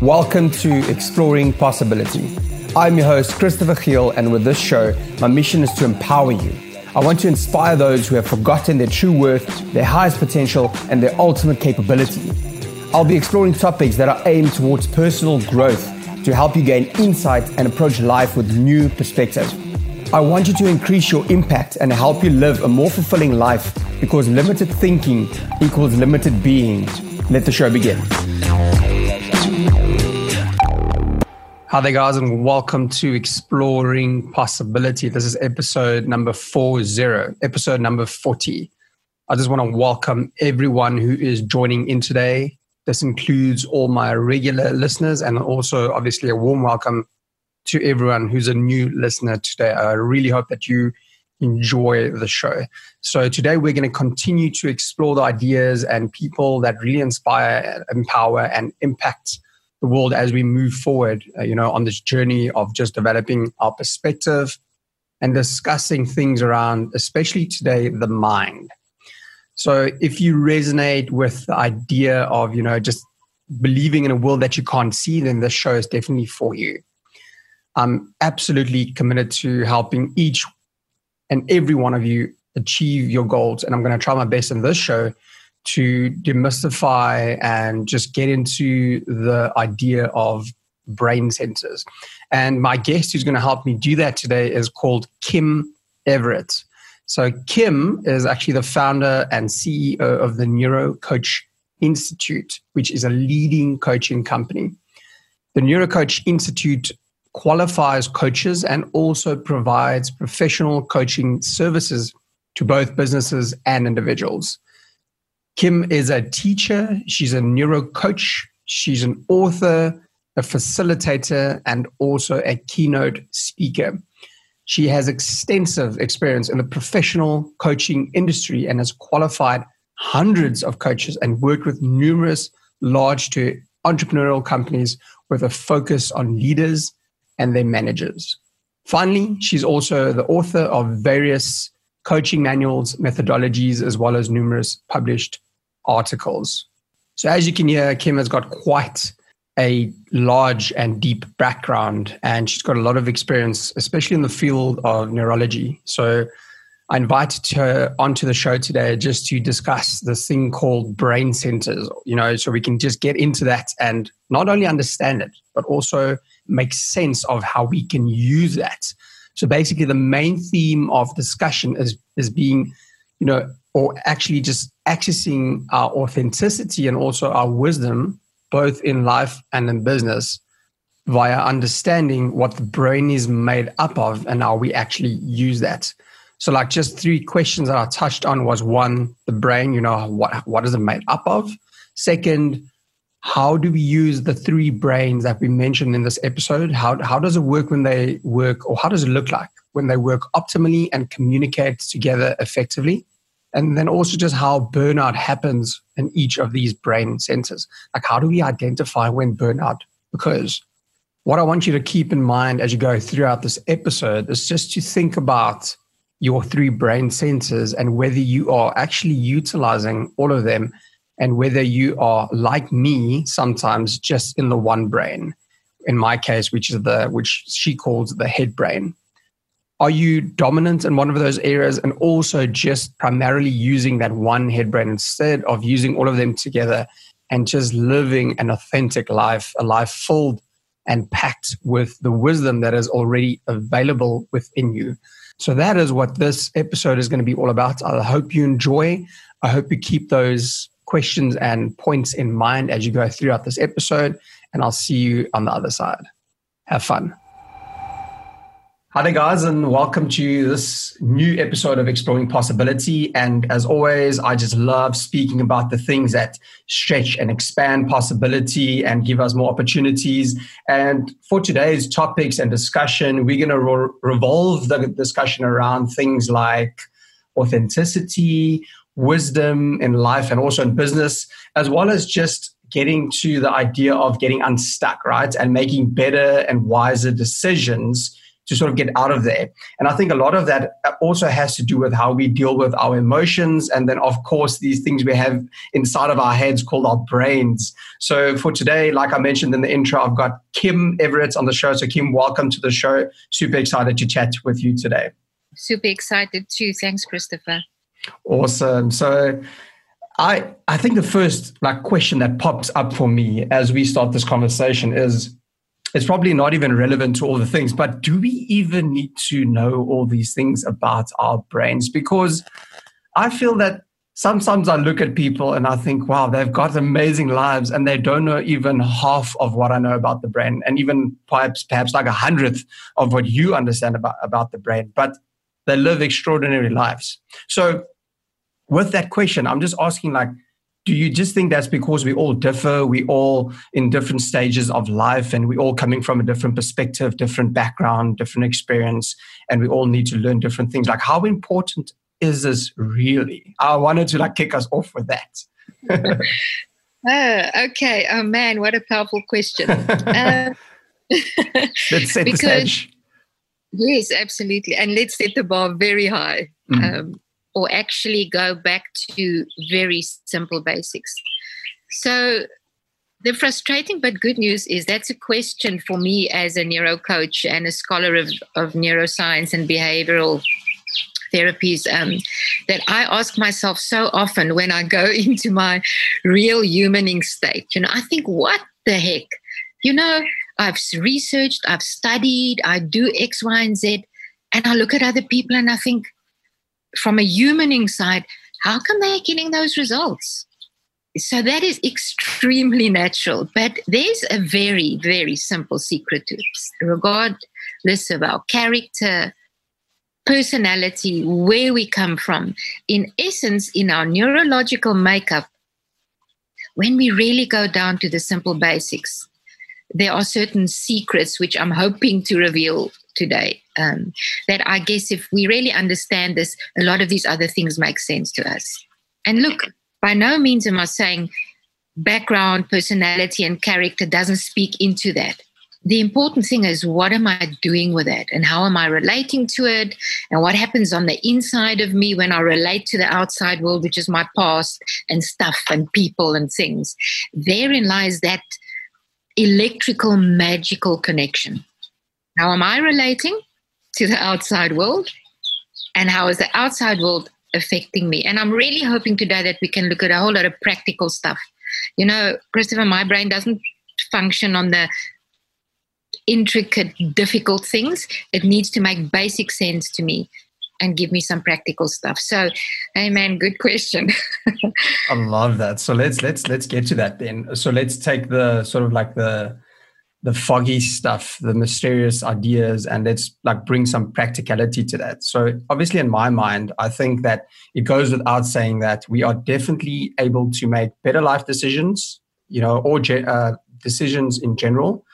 Welcome to Exploring Possibility. I'm your host, Christopher Khiel, and with this show, my mission is to empower you. I want to inspire those who have forgotten their true worth, their highest potential, and their ultimate capability. I'll be exploring topics that are aimed towards personal growth to help you gain insight and approach life with new perspective. I want you to increase your impact and help you live a more fulfilling life because limited thinking equals limited being. Let the show begin. Hi there, guys, and welcome to Exploring Possibility. This is episode number 40, episode number 40. I just want to welcome everyone who is joining in today. This includes all my regular listeners and also, obviously, a warm welcome to everyone who's a new listener today. I really hope that you enjoy the show. So, today we're going to continue to explore the ideas and people that really inspire, empower, and impact the world as we move forward, uh, you know, on this journey of just developing our perspective and discussing things around, especially today, the mind. So if you resonate with the idea of, you know, just believing in a world that you can't see, then this show is definitely for you. I'm absolutely committed to helping each and every one of you achieve your goals. And I'm going to try my best in this show to demystify and just get into the idea of brain centers. And my guest who's going to help me do that today is called Kim Everett. So, Kim is actually the founder and CEO of the Neuro Coach Institute, which is a leading coaching company. The Neuro Coach Institute qualifies coaches and also provides professional coaching services to both businesses and individuals. Kim is a teacher, she's a neuro coach, she's an author, a facilitator, and also a keynote speaker. She has extensive experience in the professional coaching industry and has qualified hundreds of coaches and worked with numerous large to entrepreneurial companies with a focus on leaders and their managers. Finally, she's also the author of various coaching manuals, methodologies, as well as numerous published articles. So, as you can hear, Kim has got quite a large and deep background, and she's got a lot of experience, especially in the field of neurology. So, I invited her onto the show today just to discuss this thing called brain centers, you know, so we can just get into that and not only understand it, but also make sense of how we can use that. So basically the main theme of discussion is is being, you know, or actually just accessing our authenticity and also our wisdom, both in life and in business, via understanding what the brain is made up of and how we actually use that. So, like, just three questions that I touched on was one, the brain, you know, what, what is it made up of? Second, how do we use the three brains that we mentioned in this episode? How, how does it work when they work, or how does it look like when they work optimally and communicate together effectively? And then also just how burnout happens in each of these brain centers. Like, how do we identify when burnout occurs? What I want you to keep in mind as you go throughout this episode is just to think about your three brain centers and whether you are actually utilizing all of them and whether you are like me sometimes just in the one brain in my case which is the which she calls the head brain are you dominant in one of those areas and also just primarily using that one head brain instead of using all of them together and just living an authentic life, a life filled and packed with the wisdom that is already available within you? So, that is what this episode is going to be all about. I hope you enjoy. I hope you keep those questions and points in mind as you go throughout this episode. And I'll see you on the other side. Have fun. Hi there, guys, and welcome to this new episode of Exploring Possibility. And as always, I just love speaking about the things that stretch and expand possibility and give us more opportunities. And for today's topics and discussion, we're going to re- revolve the discussion around things like authenticity, wisdom in life, and also in business, as well as just getting to the idea of getting unstuck, right? And making better and wiser decisions to sort of get out of there. And I think a lot of that also has to do with how we deal with our emotions. And then, of course, these things we have inside of our heads called our brains. So for today, like I mentioned in the intro, I've got Kim Everett on the show. So, Kim, welcome to the show. Super excited to chat with you today. Super excited too. Thanks, Christopher. Awesome. So, I I think the first like question that pops up for me as we start this conversation is it's probably not even relevant to all the things, but do we even need to know all these things about our brains? Because I feel that sometimes I look at people and I think, wow, they've got amazing lives and they don't know even half of what I know about the brain, and even perhaps perhaps like a hundredth of what you understand about, about the brain. But they live extraordinary lives. So with that question, I'm just asking like, do you just think that's because we all differ? We all in different stages of life and we all coming from a different perspective different background different experience and we all need to learn different things. Like how important is this really? I wanted to like kick us off with that. Oh okay. Oh man what a powerful question. Uh, let's set because, the stage. Yes absolutely. And let's set the bar very high. Mm. um, or actually go back to very simple basics. So, the frustrating but good news is that's a question for me as a neuro coach and a scholar of, of neuroscience and behavioral therapies um, that I ask myself so often when I go into my real humaning state. You know, I think, what the heck? You know, I've researched, I've studied, I do X, Y, and Z, and I look at other people and I think, from a humaning side, how come they're getting those results? So that is extremely natural. But there's a very, very simple secret to this, regardless of our character, personality, where we come from. In essence, in our neurological makeup, when we really go down to the simple basics, there are certain secrets which I'm hoping to reveal today. Um, that I guess if we really understand this, a lot of these other things make sense to us. And look, by no means am I saying background, personality, and character doesn't speak into that. The important thing is what am I doing with it and how am I relating to it and what happens on the inside of me when I relate to the outside world, which is my past and stuff and people and things. Therein lies that electrical, magical connection. How am I relating to the outside world? And how is the outside world affecting me? And I'm really hoping today that we can look at a whole lot of practical stuff. You know, Christopher, my brain doesn't function on the intricate, difficult things. It needs to make basic sense to me and give me some practical stuff. So, hey man, good question. I love that. So let's let's let's get to that then. So let's take the sort of like the the foggy stuff, the mysterious ideas, and let's like bring some practicality to that. So obviously, in my mind, I think that it goes without saying that we are definitely able to make better life decisions, you know, or uh, decisions in general,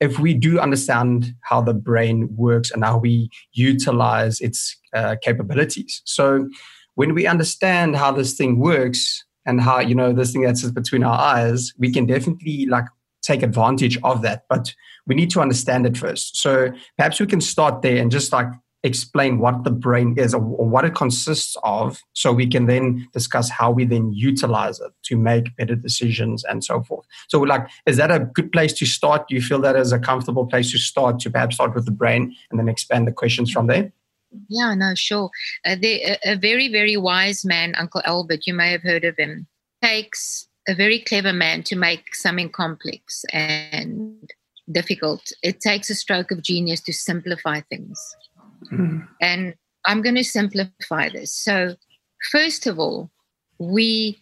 if we do understand how the brain works and how we utilize its uh, capabilities. So when we understand how this thing works and how you know this thing that sits between our eyes, we can definitely like take advantage of that. But we need to understand it first. So perhaps we can start there and just like explain what the brain is or, what it consists of so we can then discuss how we then utilize it to make better decisions and so forth so like is that a good place to start do you feel that is a comfortable place to start to perhaps start with the brain and then expand the questions from there yeah no sure uh, a, a very very wise man uncle albert you may have heard of him takes a very clever man to make something complex and difficult. It takes a stroke of genius to simplify things. Mm. And I'm going to simplify this. So, first of all, we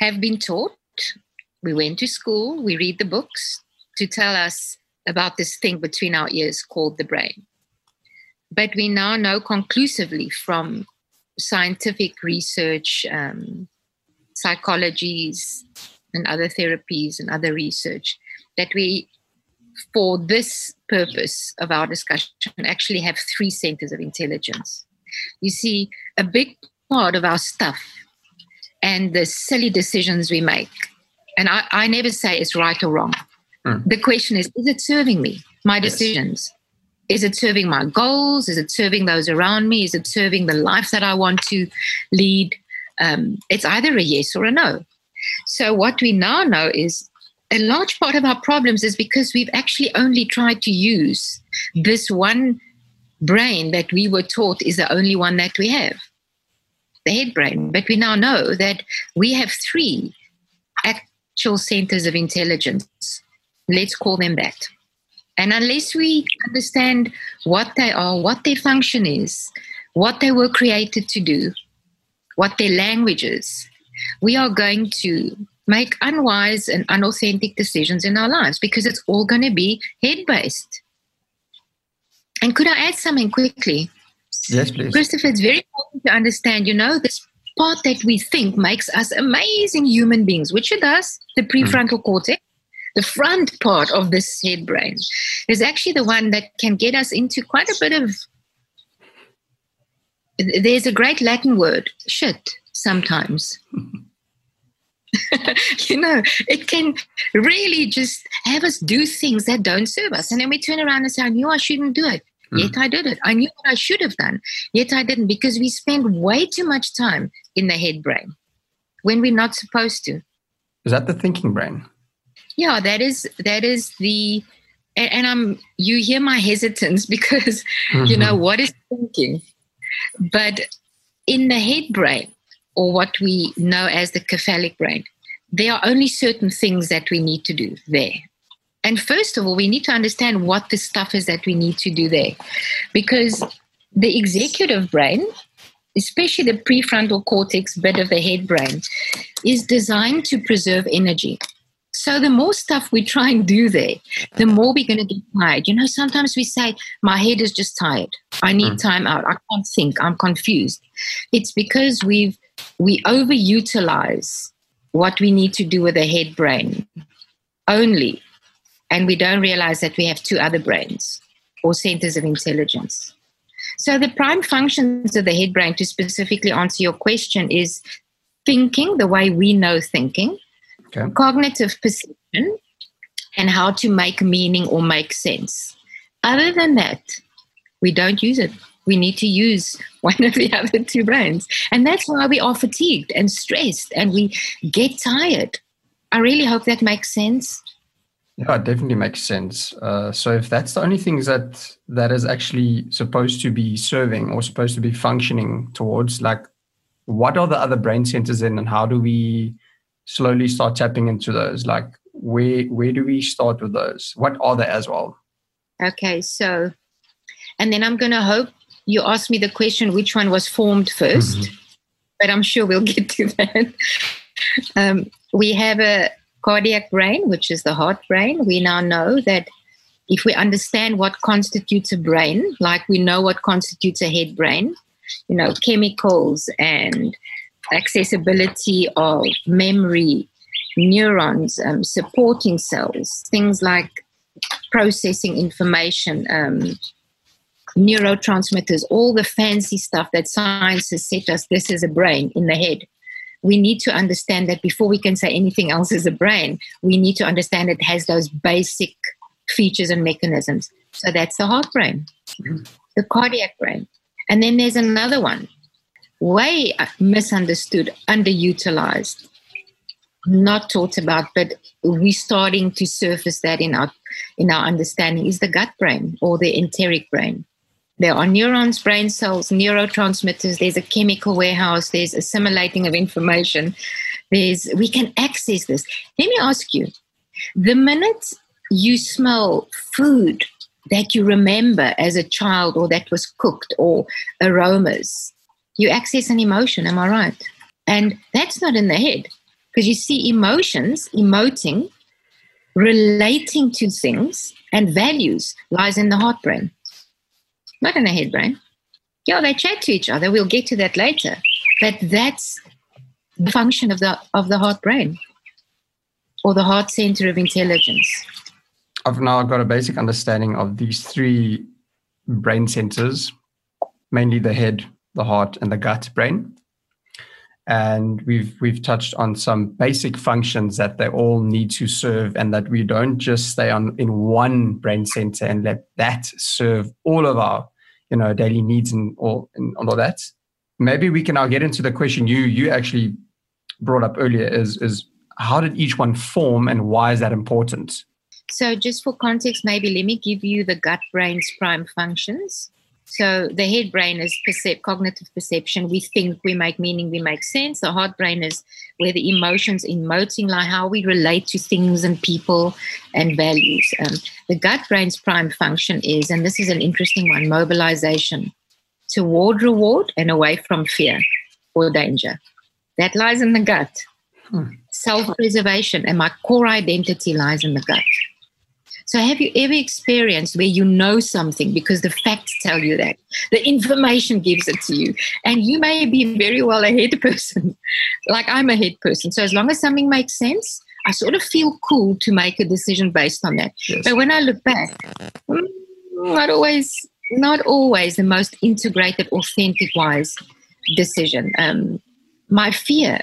have been taught, we went to school, we read the books to tell us about this thing between our ears called the brain. But we now know conclusively from scientific research, um, psychologies, and other therapies and other research that we for this purpose of our discussion actually have three centers of intelligence you see a big part of our stuff and the silly decisions we make and i, I never say it's right or wrong mm. the question is is it serving me my decisions yes. Is it serving my goals? Is it serving those around me? Is it serving the life that I want to lead? Um, it's either a yes or a no. So, what we now know is a large part of our problems is because we've actually only tried to use this one brain that we were taught is the only one that we have the head brain. But we now know that we have three actual centers of intelligence. Let's call them that. And unless we understand what they are, what their function is, what they were created to do, what their language is, we are going to make unwise and unauthentic decisions in our lives because it's all going to be head based. And could I add something quickly? Yes, please. Christopher, it's very important to understand, you know, this part that we think makes us amazing human beings, which it does, the hmm. prefrontal mm. cortex the front part of this head brain is actually the one that can get us into quite a bit of there's a great latin word shit sometimes. You know it can really just have us do things that don't serve us. And then we turn around and say i knew i shouldn't do it. Mm. yet i did it. I knew what i should have done. Yet i didn't because we spend way too much time in the head brain when we're not supposed to. Is that the thinking brain? Yeah that is that is the and, i'm you hear my hesitance because mm-hmm. you know mm-hmm. what is thinking but in the head brain or what we know as the cephalic brain there are only certain things that we need to do there and first of all we need to understand what the stuff is that we need to do there because the executive brain especially the prefrontal cortex bit of the head brain is designed to preserve energy so the more stuff we try and do there, the more we're going to get tired. You know, sometimes we say, my head is just tired. I need mm. time out. I can't think. I'm confused. It's because we've we overutilize what we need to do with the head brain only. And we don't realize that we have two other brains or centers of intelligence. So the prime functions of the head brain, to specifically answer your question, is thinking the way we know thinking okay. cognitive perception, and how to make meaning or make sense. Other than that, we don't use it. We need to use one of the other two brains. And that's why we are fatigued and stressed and we get tired. I really hope that makes sense. Yeah, it definitely makes sense. Uh, so if that's the only things that that is actually supposed to be serving or supposed to be functioning towards, like what are the other brain centers in and how do we slowly start tapping into those like where where do we start with those what are they as well okay so and then i'm going to hope you ask me the question which one was formed 1st mm-hmm. but i'm sure we'll get to that. Um, we have a cardiac brain which is the heart brain. We now know that if we understand what constitutes a brain like we know what constitutes a head brain you know chemicals and accessibility of memory, neurons, um, supporting cells, things like processing information, um, neurotransmitters, all the fancy stuff that science has set us this is a brain in the head. We need to understand that before we can say anything else is a brain, we need to understand it has those basic features and mechanisms. So that's the heart brain, the cardiac brain. And then there's another one way misunderstood, underutilized, not talked about, but we're starting to surface that in our in our understanding is the gut brain or the enteric brain. There are neurons, brain cells, neurotransmitters. There's a chemical warehouse. There's assimilating of information. There's we can access this. Let me ask you: the minute you smell food that you remember as a child or that was cooked or aromas, you access an emotion, am I right? And that's not in the head because you see emotions, emoting, relating to things and values lies in the heart brain, not in the head brain. Yeah, they chat to each other. We'll get to that later. But that's the function of the of the heart brain or the heart center of intelligence. I've now got a basic understanding of these three brain centers, mainly the head, the heart, and the gut brain. and we've we've touched on some basic functions that they all need to serve and that we don't just stay on in one brain center and let that serve all of our you know daily needs and all and all that. Maybe we can now get into the question you you actually brought up earlier is is how did each one form and why is that important? So just for context maybe let me give you the gut brain's prime functions so the head brain is percep- cognitive perception. We think, we make meaning, we make sense. The heart brain is where the emotions emoting, like how we relate to things and people and values. Um, the gut brain's prime function is, and this is an interesting one, mobilization toward reward and away from fear or danger. That lies in the gut. Hmm. Self preservation and my core identity lies in the gut. So, have you ever experienced where you know something because the facts tell you that? The information gives it to you. And you may be very well a head person, like I'm a head person. So, as long as something makes sense, I sort of feel cool to make a decision based on that. Yes. But when I look back, mm, not always, not always the most integrated, authentic, wise decision. Um, my fear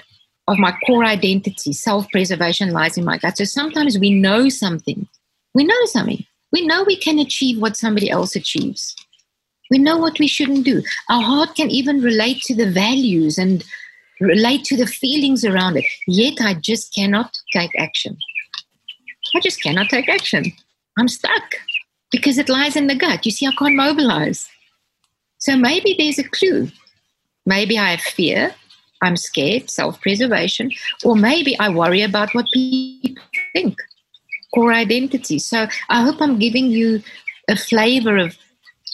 of my core identity, self preservation lies in my gut. So sometimes we know something we know something. We know we can achieve what somebody else achieves. We know what we shouldn't do. Our heart can even relate to the values and relate to the feelings around it. Yet I just cannot take action. I just cannot take action. I'm stuck because it lies in the gut. You see, I can't mobilize. So maybe there's a clue. Maybe I have fear. I'm scared, self preservation, or maybe I worry about what people think core identity. So I hope I'm giving you a flavor of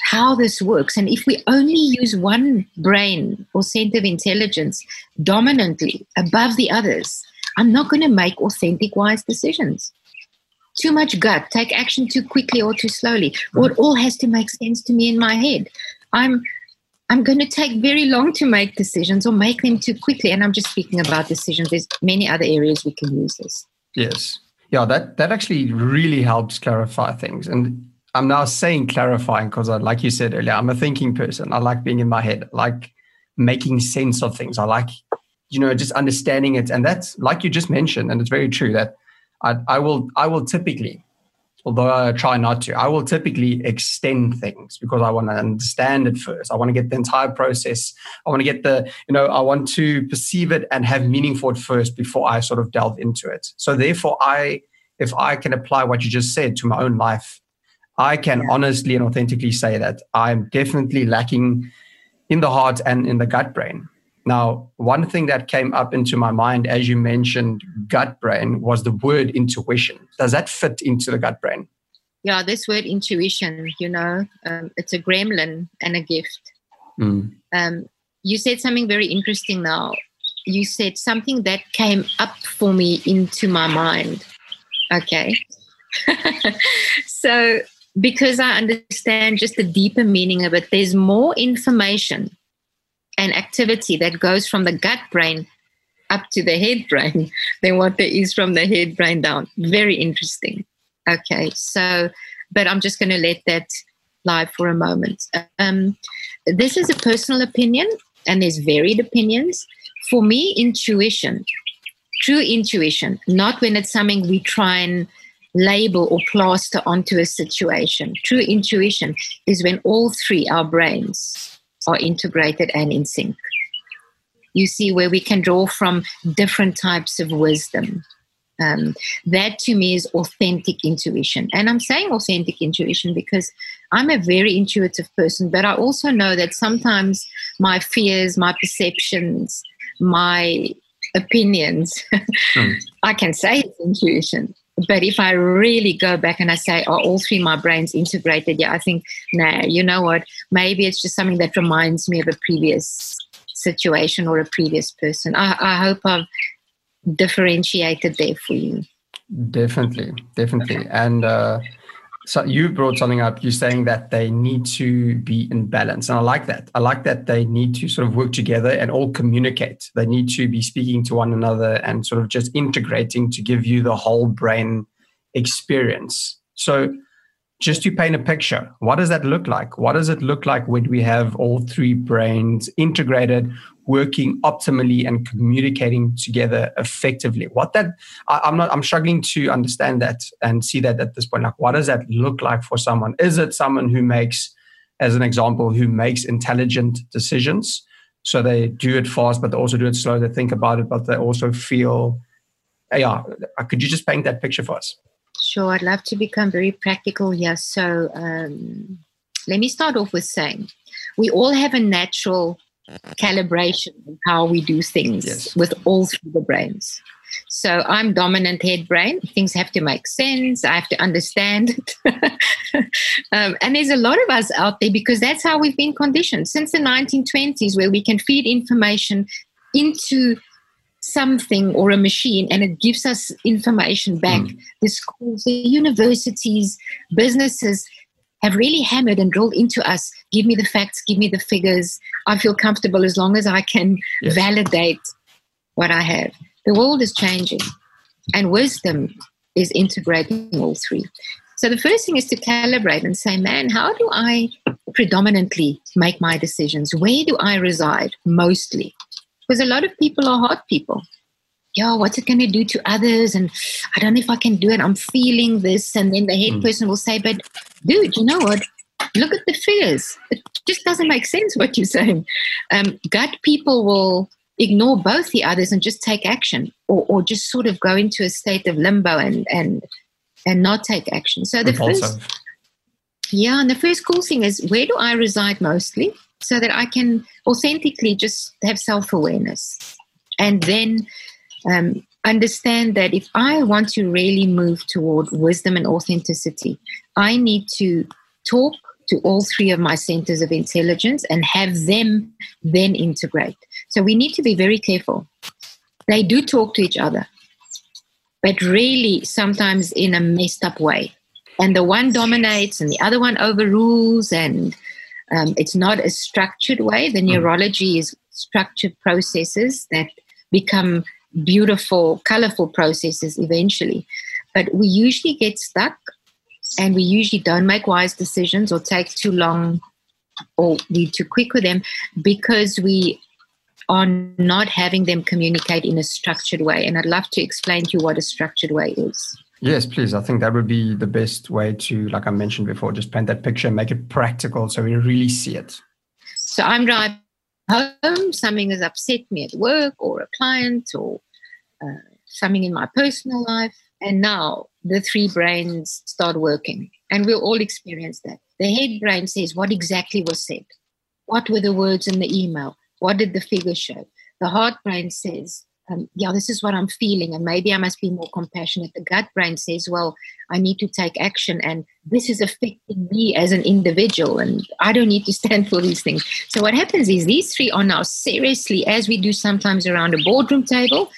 how this works. And if we only use one brain or center of intelligence dominantly above the others, I'm not going to make authentic, wise decisions. Too much gut, take action too quickly or too slowly, or it all has to make sense to me in my head. I'm I'm going to take very long to make decisions or make them too quickly. And I'm just speaking about decisions. There's many other areas we can use this. Yes yeah, that that actually really helps clarify things. And I'm now saying clarifying because, like you said earlier, I'm a thinking person. I like being in my head, I like making sense of things. I like, you know, just understanding it. And that's like you just mentioned, and it's very true that I, I will I will typically although I try not to. I will typically extend things because I want to understand it first. I want to get the entire process. I want to get the, you know, I want to perceive it and have meaning for it first before I sort of delve into it. So therefore, I, if I can apply what you just said to my own life, I can yeah. honestly and authentically say that I'm definitely lacking in the heart and in the gut brain. Now, one thing that came up into my mind as you mentioned gut brain was the word intuition. Does that fit into the gut brain? Yeah, this word intuition, you know, um, it's a gremlin and a gift. Mm. Um, you said something very interesting now. You said something that came up for me into my mind. Okay. so, because I understand just the deeper meaning of it, there's more information and activity that goes from the gut brain up to the head brain than what there is from the head brain down. Very interesting. Okay, so, but I'm just going to let that lie for a moment. Um, this is a personal opinion, and there's varied opinions. For me, intuition, true intuition, not when it's something we try and label or plaster onto a situation. True intuition is when all three, our brains, are integrated and in sync. You see, where we can draw from different types of wisdom. Um, that to me is authentic intuition. And I'm saying authentic intuition because I'm a very intuitive person, but I also know that sometimes my fears, my perceptions, my opinions, mm. I can say it's intuition. But if I really go back and I say, are all three my brains integrated? Yeah, I think, nah, you know what? Maybe it's just something that reminds me of a previous situation or a previous person. I, I hope I've differentiated there for you. Definitely, definitely. And uh, so you brought something up. You're saying that they need to be in balance, and I like that. I like that they need to sort of work together and all communicate. They need to be speaking to one another and sort of just integrating to give you the whole brain experience. So, just to paint a picture, what does that look like? What does it look like when we have all three brains integrated, working optimally and communicating together effectively. What that I, I'm not I'm struggling to understand that and see that at this point. Like what does that look like for someone? Is it someone who makes, as an example, who makes intelligent decisions? So they do it fast, but they also do it slow. They think about it, but they also feel yeah. Could you just paint that picture for us? Sure, I'd love to become very practical here. So um, let me start off with saying we all have a natural calibration of how we do things yes. with all three the brains. So I'm dominant head brain. Things have to make sense. I have to understand it. um, and there's a lot of us out there because that's how we've been conditioned since the 1920s, where we can feed information into something or a machine and it gives us information back. Mm. The schools, the universities, businesses have really hammered and drilled into us give me the facts, give me the figures. I feel comfortable as long as I can yes. validate what I have. The world is changing and wisdom is integrating all three. So the first thing is to calibrate and say, man, how do I predominantly make my decisions? Where do I reside mostly? Because a lot of people are hot people. Yeah, what's it going to do to others? And I don't know if I can do it. I'm feeling this. And then the head mm. person will say, but dude, you know what? Look at the figures. It just doesn't make sense what you're saying. Um, gut people will ignore both the others and just take action or, or just sort of go into a state of limbo and, and, and not take action. So the first, yeah, and the first cool thing is where do I reside mostly? so that I can authentically just have self awareness and then um, understand that if I want to really move toward wisdom and authenticity, I need to talk to all three of my centers of intelligence and have them then integrate. So we need to be very careful. They do talk to each other, but really sometimes in a messed up way. And the one dominates and the other one overrules and um, it's not a structured way. The hmm. neurology is structured processes that become beautiful, colorful processes eventually. But we usually get stuck and we usually don't make wise decisions or take too long or be too quick with them because we are not having them communicate in a structured way. And I'd love to explain to you what a structured way is. Yes, please. I think that would be the best way to, like I mentioned before, just paint that picture, make it practical so we really see it. So I'm driving home, something has upset me at work or a client or uh, something in my personal life. And now the three brains start working. And we'll all experience that. The head brain says, What exactly was said? What were the words in the email? What did the figure show? The heart brain says, um, yeah, this is what I'm feeling, and maybe I must be more compassionate. The gut brain says, well, I need to take action, and this is affecting me as an individual, and I don't need to stand for these things. So, what happens is these three are now seriously, as we do sometimes around a boardroom table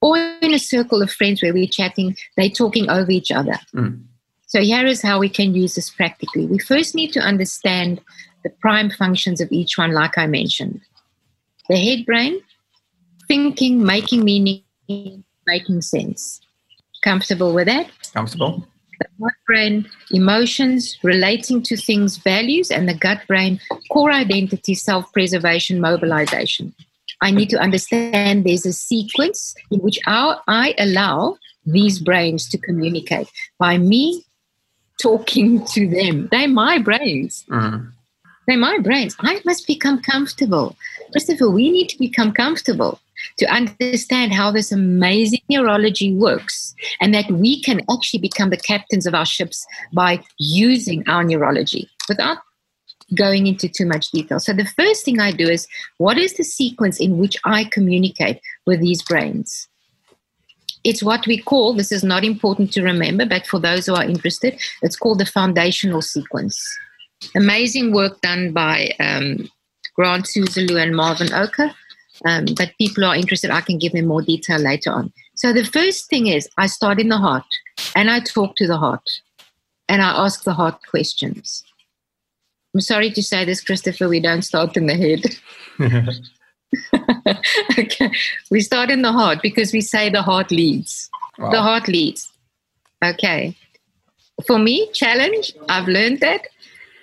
or in a circle of friends where we're chatting, they're talking over each other. Mm. So, here is how we can use this practically. We first need to understand the prime functions of each one, like I mentioned. The head brain thinking, making meaning, making sense. Comfortable with that? Comfortable. The gut brain, emotions, relating to things, values, and the gut brain, core identity, self preservation, mobilization. I need to understand there's a sequence in which our, I allow these brains to communicate by me talking to them. They're my brains. Mm. They're my brains. I must become comfortable. Christopher, we need to become comfortable to understand how this amazing neurology works and that we can actually become the captains of our ships by using our neurology without going into too much detail. So, the first thing I do is what is the sequence in which I communicate with these brains? It's what we call, this is not important to remember, but for those who are interested, it's called the foundational sequence. Amazing work done by um, Grant Soosalu and Marvin Oka um, but people are interested, I can give them more detail later on. So the first thing is I start in the heart and I talk to the heart and I ask the heart questions. I'm sorry to say this, Christopher, we don't start in the head. okay. We start in the heart because we say the heart leads. Wow. The heart leads. Okay. For me, challenge, I've learned that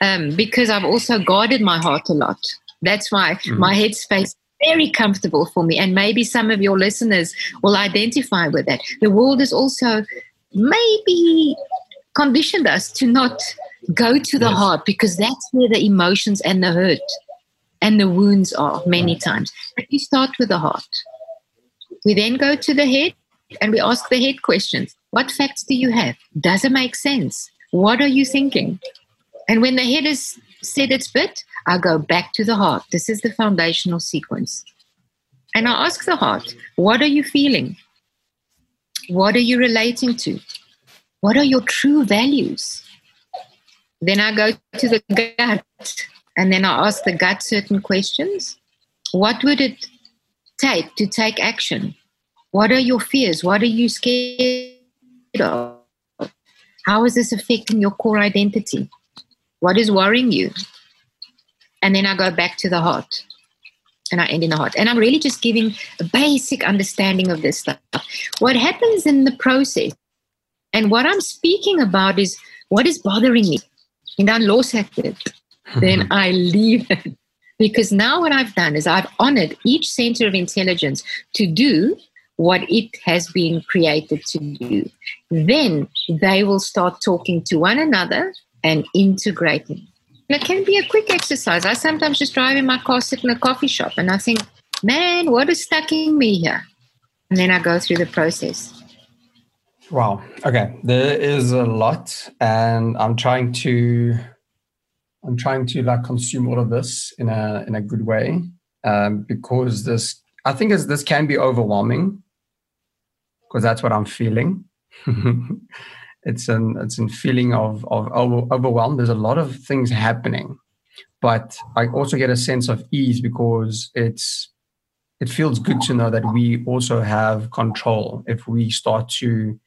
um, because I've also guarded my heart a lot. That's why mm-hmm. my headspace very comfortable for me. And maybe some of your listeners will identify with that. The world has also maybe conditioned us to not go to the yes. heart because that's where the emotions and the hurt and the wounds are many times. But we start with the heart. We then go to the head and we ask the head questions. What facts do you have? Does it make sense? What are you thinking? And when the head has said its bit, I go back to the heart. This is the foundational sequence. And I ask the heart, what are you feeling? What are you relating to? What are your true values? Then I go to the gut and then I ask the gut certain questions. What would it take to take action? What are your fears? What are you scared of? How is this affecting your core identity? What is worrying you? And then I go back to the heart and I end in the heart. And I'm really just giving a basic understanding of this stuff. What happens in the process and what I'm speaking about is what is bothering me. And I lost it. then I leave it. Because now what I've done is I've honored each center of intelligence to do what it has been created to do. Then they will start talking to one another and integrating. it can be a quick exercise. I sometimes just drive in my car, sit in a coffee shop, and I think, man, what is stuck in me here? And then I go through the process. Wow. Okay. There is a lot, and I'm trying to, I'm trying to like consume all of this in a in a good way, um, because this, I think, is this can be overwhelming, because that's what I'm feeling. it's an it's a feeling of of overwhelm. There's a lot of things happening, but I also get a sense of ease because it's it feels good to know that we also have control if we start to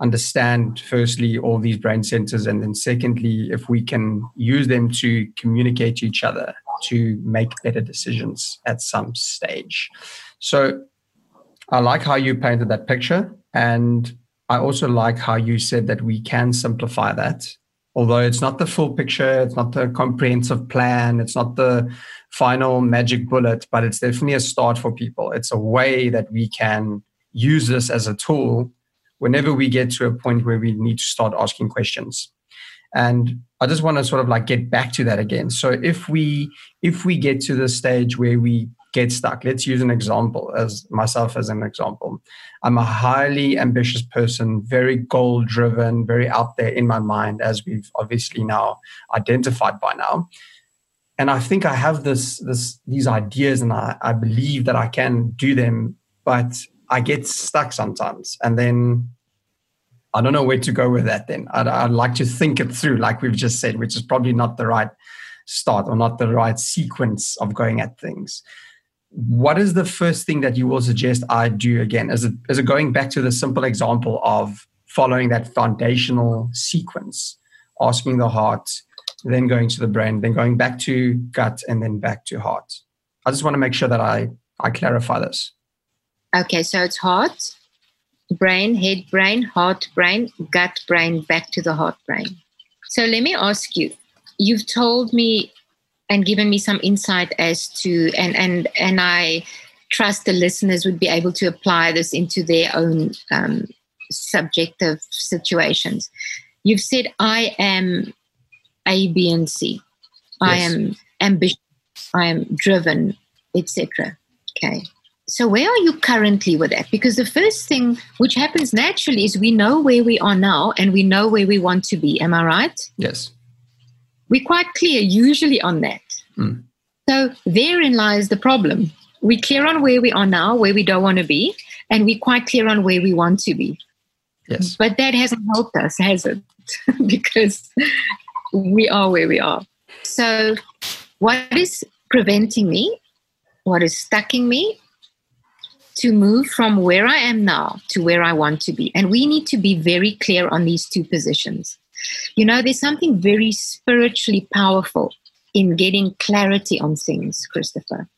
understand firstly all these brain centers and then secondly if we can use them to communicate to each other to make better decisions at some stage so i like how you painted that picture and I also like how you said that we can simplify that. Although it's not the full picture, it's not the comprehensive plan, it's not the final magic bullet, but it's definitely a start for people. It's a way that we can use this as a tool whenever we get to a point where we need to start asking questions. And I just want to sort of like get back to that again. So if we if we get to the stage where we get stuck. Let's use an example as myself as an example. I'm a highly ambitious person, very goal driven, very out there in my mind, as we've obviously now identified by now. And I think I have this, this these ideas and I, I believe that I can do them, but I get stuck sometimes. And then I don't know where to go with that then. I'd, I'd like to think it through, like we've just said, which is probably not the right start or not the right sequence of going at things what is the first thing that you will suggest I do again? Is it, is it going back to the simple example of following that foundational sequence, asking the heart, then going to the brain, then going back to gut, and then back to heart? I just want to make sure that I, I clarify this. Okay, so it's heart, brain, head brain, heart brain, gut brain, back to the heart brain. So let me ask you you've told me and given me some insight as to and and and I trust the listeners would be able to apply this into their own um, subjective situations. You've said I am A, B, and C. Yes. I am ambitious. I am driven, etc. Okay. So where are you currently with that? Because the first thing which happens naturally is we know where we are now and we know where we want to be. Am I right? Yes. We're quite clear usually on that. Mm. So therein lies the problem. We're clear on where we are now, where we don't want to be, and we're quite clear on where we want to be. Yes. But that hasn't helped us, has it? because we are where we are. So, what is preventing me? What is stucking me to move from where I am now to where I want to be? And we need to be very clear on these two positions. You know, there's something very spiritually powerful in getting clarity on things, Christopher.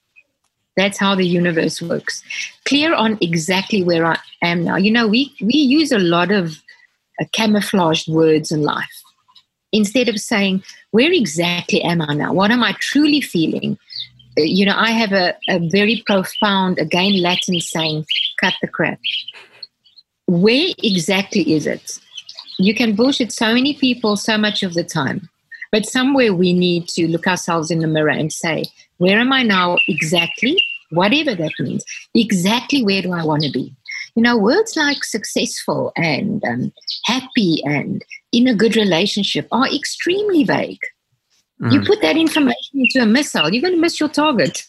That's how the universe works. Clear on exactly where I am now. You know, we, we use a lot of uh, camouflaged words in life. Instead of saying, where exactly am I now? What am I truly feeling? you know, I have a, a very profound, again, Latin saying, cut the crap. Where exactly is it? You can bullshit so many people so much of the time, but somewhere we need to look ourselves in the mirror and say, where am I now exactly? Whatever that means. Exactly where do I want to be? You know, words like successful and um, happy and in a good relationship are extremely vague. Mm. You put that information into a missile, you're going to miss your target.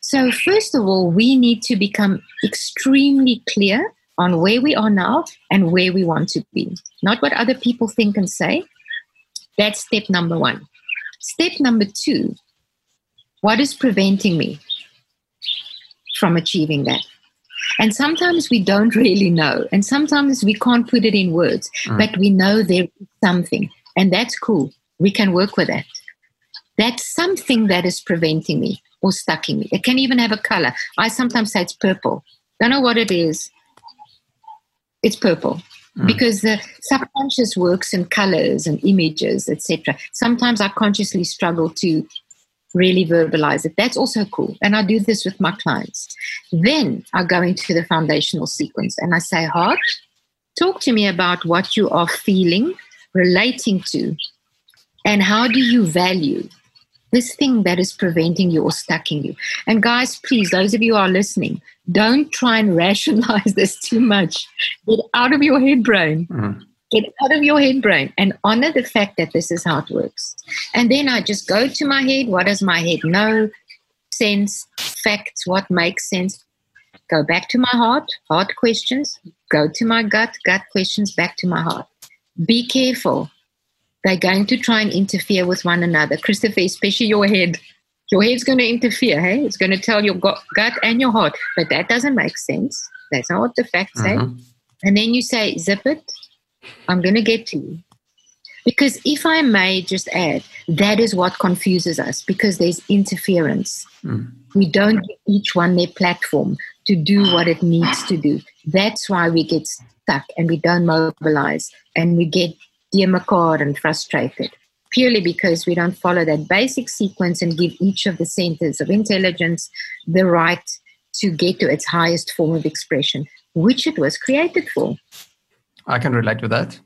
So, first of all, we need to become extremely clear on where we are now and where we want to be, not what other people think and say. That's step number one. Step number two what is preventing me from achieving that? And sometimes we don't really know, and sometimes we can't put it in words, mm. but we know there is something, and that's cool we can work with that. That's something that is preventing me or stucking me. It can even have a color. I sometimes say it's purple. Don't know what it is. It's purple. Mm. Because the subconscious works in colors and images, etc. Sometimes I consciously struggle to really verbalize it. That's also cool. And I do this with my clients. Then I go into the foundational sequence and I say, Heart, talk to me about what you are feeling, relating to, and how do you value this thing that is preventing you or stucking you? And guys, please, those of you who are listening, don't try and rationalize this too much. Get out of your head brain. Mm. Get out of your head brain and honor the fact that this is how it works. And then I just go to my head. What does my head know? Sense, facts, what makes sense. Go back to my heart, heart questions. Go to my gut, gut questions, back to my heart. Be careful they're going to try and interfere with one another. Christopher, especially your head. Your head's going to interfere, hey? It's going to tell your gut and your heart. But that doesn't make sense. That's not what the facts say. Mm-hmm. And then you say, zip it. I'm going to get to you. Because if I may just add, that is what confuses us because there's interference. Mm. We don't give each one their platform to do what it needs to do. That's why we get stuck and we don't mobilize and we get dear and frustrated purely because we don't follow that basic sequence and give each of the centers of intelligence the right to get to its highest form of expression, which it was created for. I can relate with that.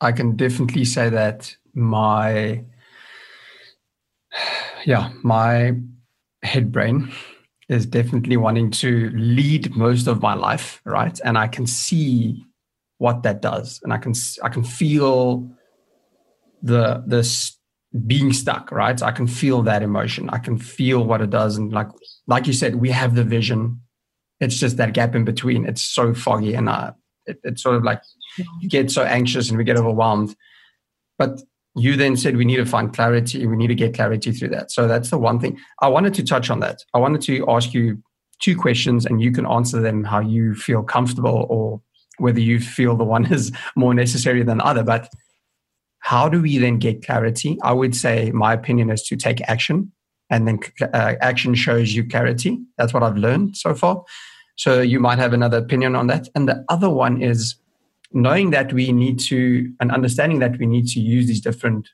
I can definitely say that my yeah, my head brain is definitely wanting to lead most of my life, right? And I can see what that does, and I can I can feel the this being stuck, right? I can feel that emotion. I can feel what it does, and like like you said, we have the vision. It's just that gap in between. It's so foggy, and uh, it, it's sort of like you get so anxious and we get overwhelmed. But you then said we need to find clarity. We need to get clarity through that. So that's the one thing I wanted to touch on. That I wanted to ask you two questions, and you can answer them how you feel comfortable or whether you feel the one is more necessary than the other. But how do we then get clarity? I would say my opinion is to take action, and then uh, action shows you clarity. That's what I've learned so far. So you might have another opinion on that. And the other one is knowing that we need to, and understanding that we need to use these different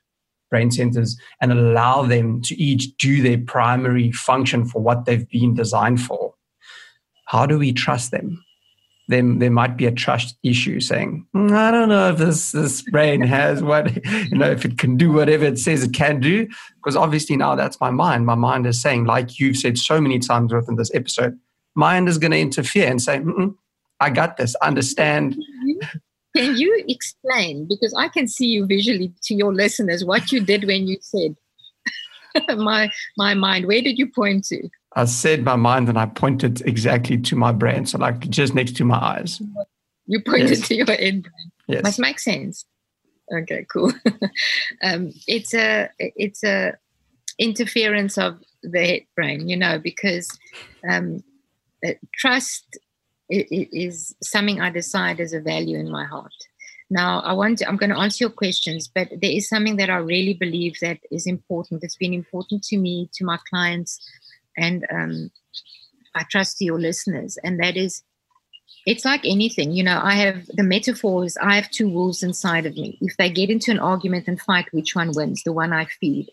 brain centers and allow them to each do their primary function for what they've been designed for. How do we trust them? Then there might be a trust issue saying, mm, I don't know if this, this brain has what, you know, if it can do whatever it says it can do. Because obviously now that's my mind. My mind is saying, like you've said so many times within this episode, mind is going to interfere and say, I got this, understand. Can you explain? Because I can see you visually to your listeners what you did when you said, my, my mind. Where did you point to? I said my mind and I pointed exactly to my brain, so like just next to my eyes. You pointed yes. to your head brain. Yes. Must make sense. Okay, cool. um, it's a it's a interference of the head brain, you know, because um, uh, trust is something I decide as a value in my heart. Now, I want to, I'm going to answer your questions, but there is something that I really believe that is important. It's been important to me, to my clients, and um, I trust your listeners. And that is, it's like anything, you know. I have the metaphor is I have two wolves inside of me. If they get into an argument and fight, which one wins? The one I feed.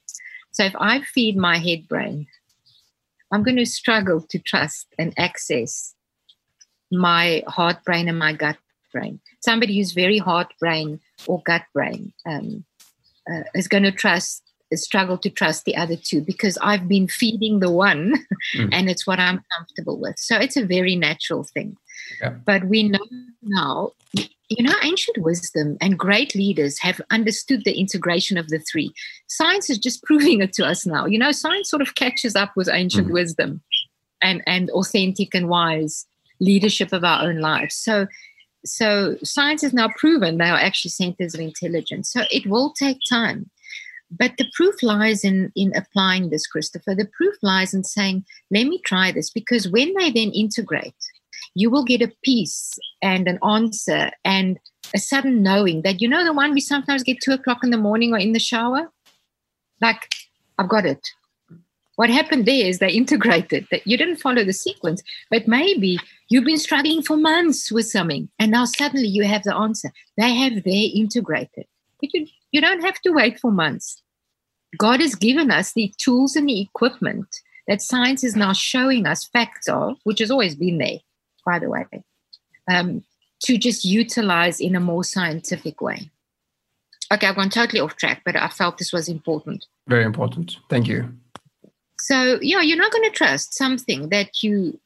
So if I feed my head brain, I'm going to struggle to trust and access my heart brain and my gut brain. Somebody who's very heart brain or gut brain um, uh, is going to trust struggle to trust the other two because I've been feeding the one mm. and it's what I'm comfortable with. So it's a very natural thing. Yeah. But we know now, you know, ancient wisdom and great leaders have understood the integration of the three. Science is just proving it to us now. You know, science sort of catches up with ancient mm. wisdom and, and authentic and wise leadership of our own lives. So so science has now proven they are actually centers of intelligence. So it will take time. But the proof lies in, in applying this, Christopher. The proof lies in saying, let me try this, because when they then integrate, you will get a peace and an answer and a sudden knowing that, you know, the one we sometimes get two o'clock in the morning or in the shower? Like, I've got it. What happened there is they integrated that you didn't follow the sequence, but maybe you've been struggling for months with something and now suddenly you have the answer. They have their integrated. But you you don't have to wait for months. God has given us the tools and the equipment that science is now showing us facts of, which has always been there, by the way, um, to just utilize in a more scientific way. Okay, I've gone totally off track, but I felt this was important. Very important. Thank you. So yeah, you're not going to trust something that you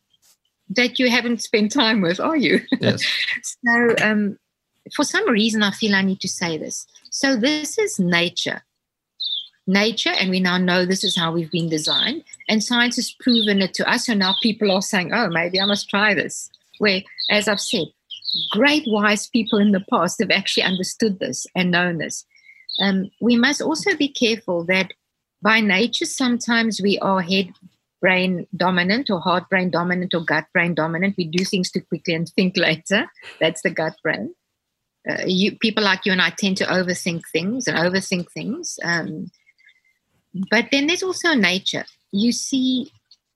that you haven't spent time with, are you? Yes. so um, for some reason, I feel I need to say this. So, this is nature. Nature, and we now know this is how we've been designed, and science has proven it to us. So now people are saying, oh, maybe I must try this. Where, as I've said, great wise people in the past have actually understood this and known this. Um, we must also be careful that by nature, sometimes we are head brain dominant or heart brain dominant or gut brain dominant. We do things too quickly and think later. That's the gut brain uh, you people like you and I tend to overthink things and overthink things. Um, but then there's also nature. You see,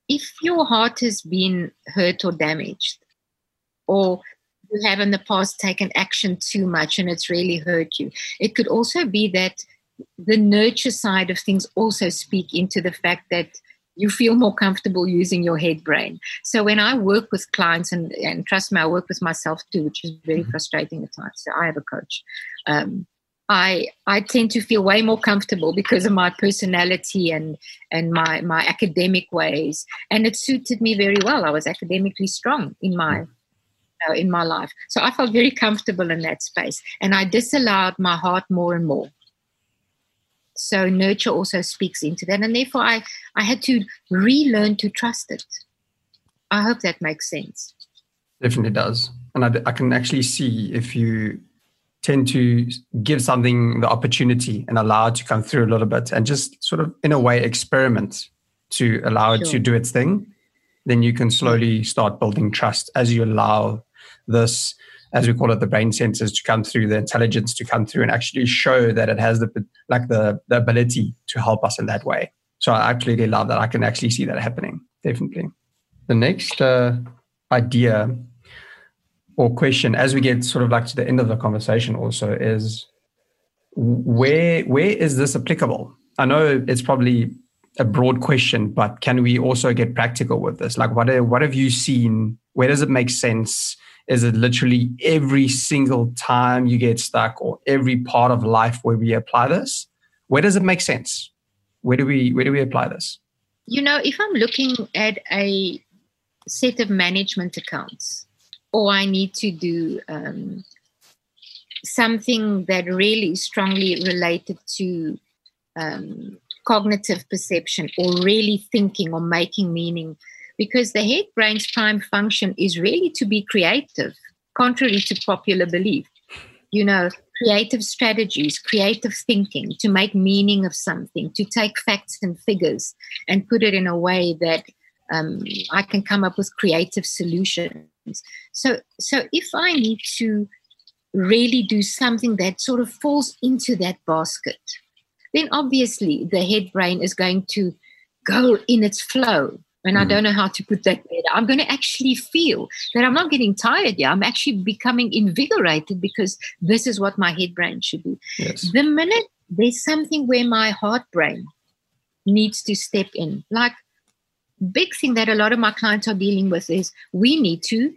if your heart has been hurt or damaged, or you have in the past taken action too much and it's really hurt you, it could also be that the nurture side of things also speak into the fact that you feel more comfortable using your head brain. So when I work with clients, and, and trust me, I work with myself too, which is very mm-hmm. frustrating at times. So I have a coach. Um, I I tend to feel way more comfortable because of my personality and and my my academic ways, and it suited me very well. I was academically strong in my mm-hmm. uh, in my life, so I felt very comfortable in that space, and I disallowed my heart more and more so nurture also speaks into that. And therefore i i had to relearn to trust it. I hope that makes sense. Definitely does. And i, I can actually see if you tend to give something the opportunity and allow it to come through a little bit and just sort of in a way experiment to allow it to do its thing then you can slowly start building trust as you allow this as we call it, the brain centers to come through, the intelligence to come through, and actually show that it has the like the the ability to help us in that way. So I absolutely love that. I can actually see that happening. Definitely. The next uh, idea or question, as we get sort of like to the end of the conversation, also is where where is this applicable? I know it's probably a broad question, but can we also get practical with this? Like, what what have you seen? Where does it make sense? Is it literally every single time you get stuck or every part of life where we apply this? Where does it make sense? Where do we where do we apply this? You know, if I'm looking at a set of management accounts, or I need to do um, something that really strongly related to um, cognitive perception or really thinking or making meaning because the head brain's prime function is really to be creative, contrary to popular belief. You know, creative strategies, creative thinking, to make meaning of something, to take facts and figures and put it in a way that um, I can come up with creative solutions. So, so if I need to really do something that sort of falls into that basket, then obviously the head brain is going to go in its flow and mm. I don't know how to put that better. I'm going to actually feel that I'm not getting tired. Yeah, I'm actually becoming invigorated because this is what my head brain should do. Yes. The minute there's something where my heart brain needs to step in, like big thing that a lot of my clients are dealing with is we need to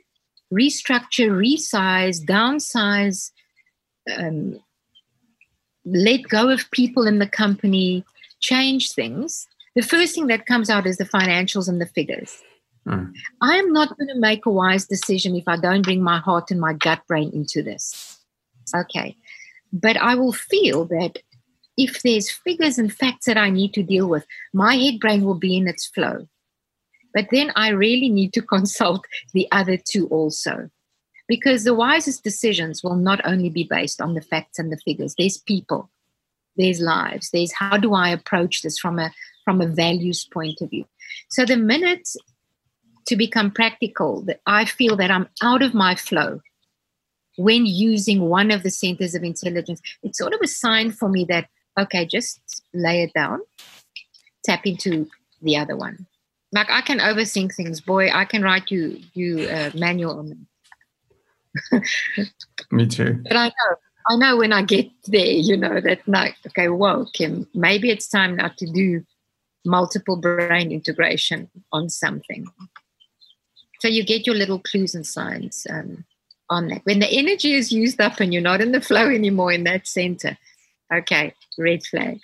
restructure, resize, downsize, um, let go of people in the company, change things. The first thing that comes out is the financials and the figures. Mm. I am not going to make a wise decision if I don't bring my heart and my gut brain into this. Okay. But I will feel that if there's figures and facts that I need to deal with, my head brain will be in its flow. But then I really need to consult the other two also. Because the wisest decisions will not only be based on the facts and the figures, there's people, there's lives, there's how do I approach this from a from a values point of view. So the minute to become practical, that I feel that I'm out of my flow when using one of the centers of intelligence, it's sort of a sign for me that, okay, just lay it down, tap into the other one. Like I can overthink things. Boy, I can write you you a manual on them. me too. But I know I know when I get there, you know, that like, okay, whoa, Kim, maybe it's time now to do multiple brain integration on something. So you get your little clues and signs um, on that. When the energy is used up and you're not in the flow anymore in that center, okay, red flag.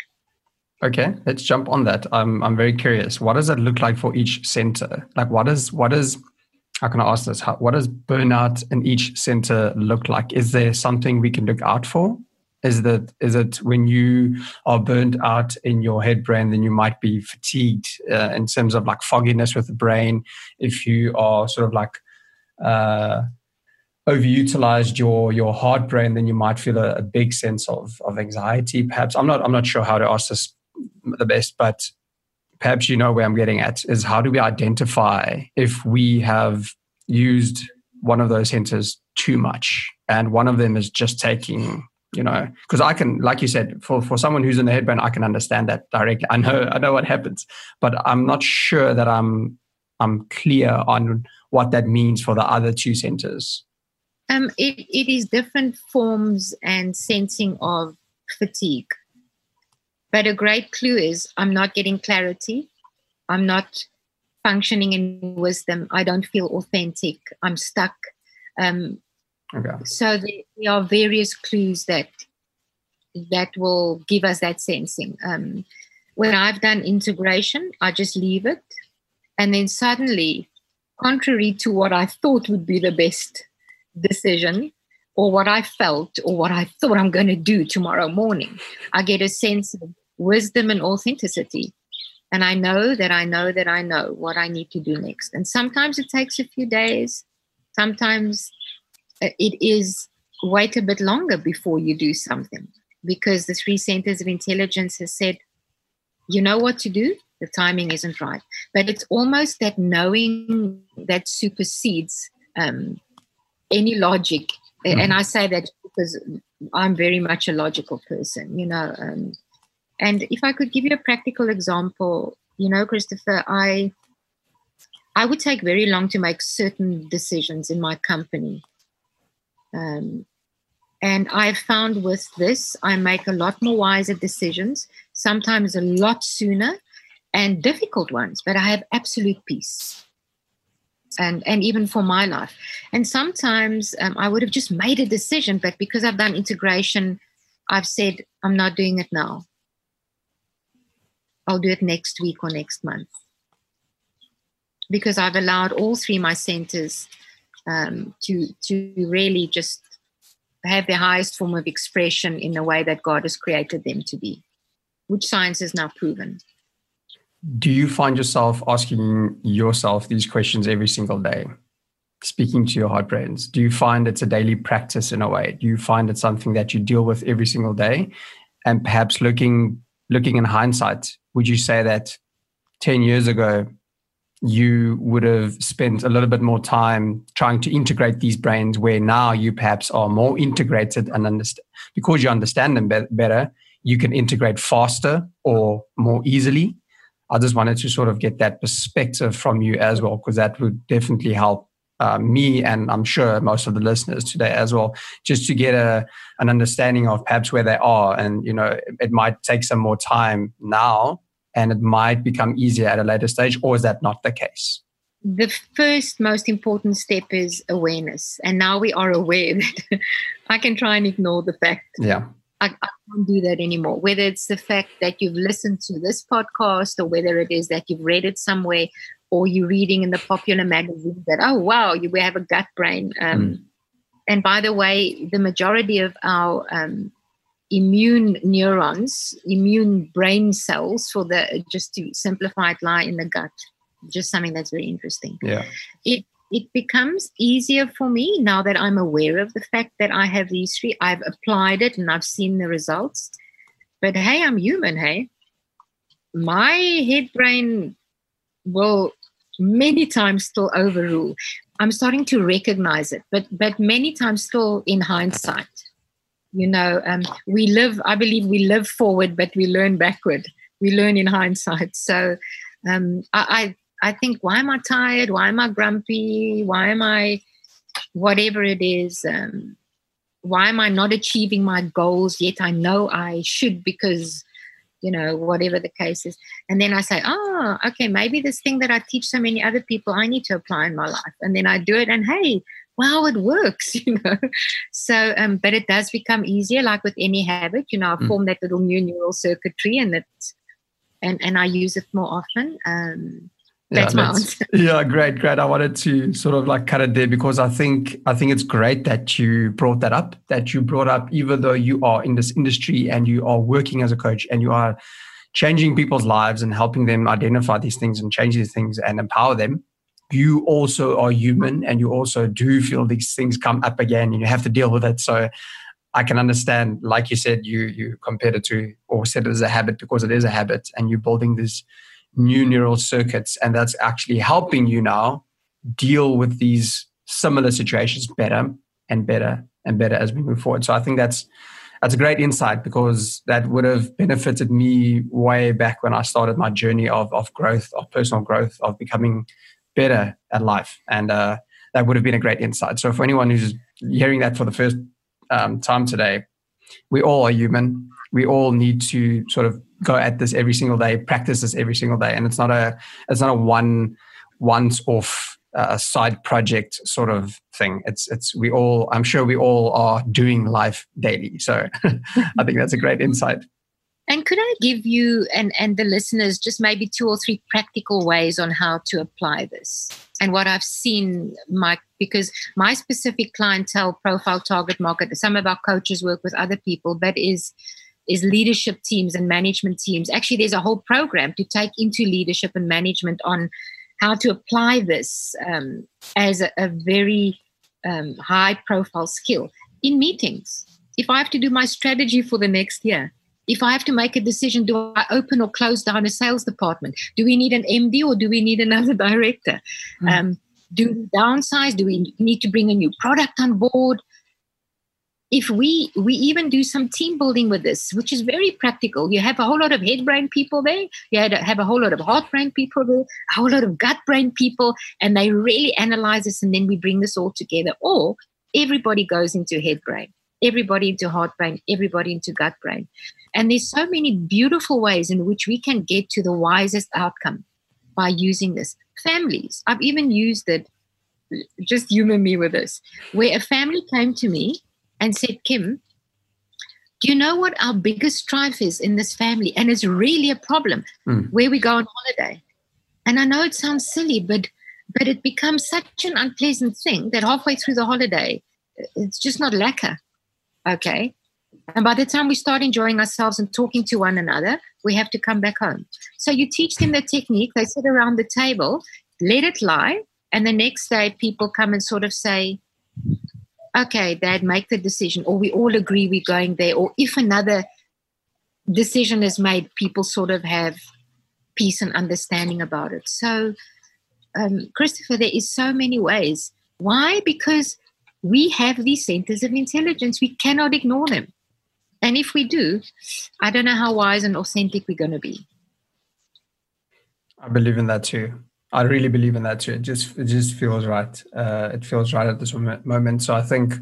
Okay, let's jump on that. I'm I'm very curious. What does it look like for each center? Like, what is what is how can I ask this? How, what does burnout in each center look like? Is there something we can look out for? Is that is it when you are burnt out in your head brain, then you might be fatigued uh, in terms of like fogginess with the brain. If you are sort of like uh, overutilized your your heart brain, then you might feel a, a, big sense of of anxiety. Perhaps I'm not I'm not sure how to ask this the best, but perhaps you know where I'm getting at is how do we identify if we have used one of those centers too much and one of them is just taking you know because i can like you said for for someone who's in the head brain i can understand that directly. I know i know what happens but i'm not sure that i'm i'm clear on what that means for the other two centers. Um it, it is different forms and sensing of fatigue. But a great clue is i'm not getting clarity. I'm not functioning in wisdom. I don't feel authentic. I'm stuck. Um, Okay. So there are various clues that that will give us that sensing. Um, when I've done integration, I just leave it, and then suddenly, contrary to what I thought would be the best decision, or what I felt, or what I thought I'm going to do tomorrow morning, I get a sense of wisdom and authenticity. And I know that I know that I know what I need to do next. And sometimes it takes a few days. Sometimes it is wait a bit longer before you do something because the three centers of intelligence has said you know what to do? The timing isn't right. But it's almost that knowing that supersedes um, any logic. Mm-hmm. and i say that because i'm very much a logical person you know um, and if i could give you a practical example you know christopher i i would take very long to make certain decisions in my company um, and I've found with this, I make a lot more wiser decisions, sometimes a lot sooner and difficult ones, but I have absolute peace. And, and even for my life. And sometimes um, I would have just made a decision, but because I've done integration, I've said, I'm not doing it now. I'll do it next week or next month. Because I've allowed all three my centers um, to to really just have the highest form of expression in the way that God has created them to be, which science has now proven. Do you find yourself asking yourself these questions every single day? Speaking to your heart brains, do you find it's a daily practice in a way? Do you find it's something that you deal with every single day? And perhaps looking looking in hindsight, would you say that 10 years ago you would have spent a little bit more time trying to integrate these brains where now you perhaps are more integrated and understand because you understand them be- better you can integrate faster or more easily. I just wanted to sort of get that perspective from you as well because that would definitely help uh, me and i'm sure most of the listeners today as well just to get a an understanding of perhaps where they are. And you know it, it might take some more time now and it might become easier at a later stage, or is that not the case? The first most important step is awareness. And now we are aware that I can try and ignore the fact. Yeah. I, I, can't do that anymore. Whether it's the fact that you've listened to this podcast or whether it is that you've read it somewhere or you're reading in the popular magazine that, oh, wow, you have a gut brain. Um, mm. And by the way, the majority of our um, immune neurons, immune brain cells, for the just to simplify it, lie in the gut. Just something that's very interesting. Yeah. It it becomes easier for me now that I'm aware of the fact that I have these three. I've applied it and I've seen the results. But hey, I'm human, hey. My head brain will many times still overrule. I'm starting to recognize it, but but many times still in hindsight you know um, we live i believe we live forward but we learn backward. We learn in hindsight. So um, I, I, I think why am i tired? Why am i grumpy? Why am i whatever it is um, why am i not achieving my goals yet? I know i should because you know whatever the case is. And then i say oh okay maybe this thing that i teach so many other people i need to apply in my life. And then i do it and hey wow, it works, you know. So, um, but it does become easier, like with any habit, you know, I mm. form that little new neural circuitry and it, and, and I use it more often. Um, that's yeah, my answer. Yeah, great, great. I wanted to sort of like cut it there because I think I think it's great that you brought that up. That you brought up, even though you are in this industry and you are working as a coach and you are changing people's lives and helping them identify these things and change these things and empower them you also are human and you also do feel these things come up again and you have to deal with it. So I can understand, like you said, you you compared it to or said it as a habit because it is a habit and you're building these new neural circuits and that's actually helping you now deal with these similar situations better and better and better as we move forward. So I think that's that's a great insight because that would have benefited me way back when I started my journey of, of growth, of personal growth, of becoming better at life. And uh, that would have been a great insight. So, for anyone who's hearing that for the first um, time today, we all are human. We all need to sort of go at this every single day, practice this every single day, and it's not a it's not a one once off uh, side project sort of thing. It's it's we all I'm sure we all are doing life daily. So I think that's a great insight. And could I give you and, and the listeners just maybe two or three practical ways on how to apply this? And what I've seen, my because my specific clientele profile target market, some of our coaches work with other people, but is is leadership teams and management teams. Actually, there's a whole program to take into leadership and management on how to apply this um, as a, a very um, high profile skill in meetings. If I have to do my strategy for the next year, if I have to make a decision, do I open or close down a sales department? Do we need an MD or do we need another director? Mm. Um, do we downsize? Do we need to bring a new product on board? If we we even do some team building with this, which is very practical, you have a whole lot of head brain people there, you have a whole lot of heart brain people there, a whole lot of gut brain people, and they really analyze this, and then we bring this all together. Or everybody goes into head brain everybody into heart brain, everybody into gut brain. And there's so many beautiful ways in which we can get to the wisest outcome by using this. Families, I've even used it, just humor me with this, where a family came to me and said, Kim, do you know what our biggest strife is in this family? And it's really a problem mm. where we go on holiday. And I know it sounds silly, but but it becomes such an unpleasant thing that halfway through the holiday, it's just not lacquer. Okay. And by the time we start enjoying ourselves and talking to one another, we have to come back home. So you teach them the technique, they sit around the table, let it lie, and the next day people come and sort of say, okay, dad, make the decision, or we all agree we're going there, or if another decision is made, people sort of have peace and understanding about it. So, um, Christopher, there is so many ways. Why? Because we have these centers of intelligence. We cannot ignore them. And if we do, I don't know how wise and authentic we're going to be. I believe in that too. I really believe in that too. It just it just feels right. Uh, it feels right at this moment. So I think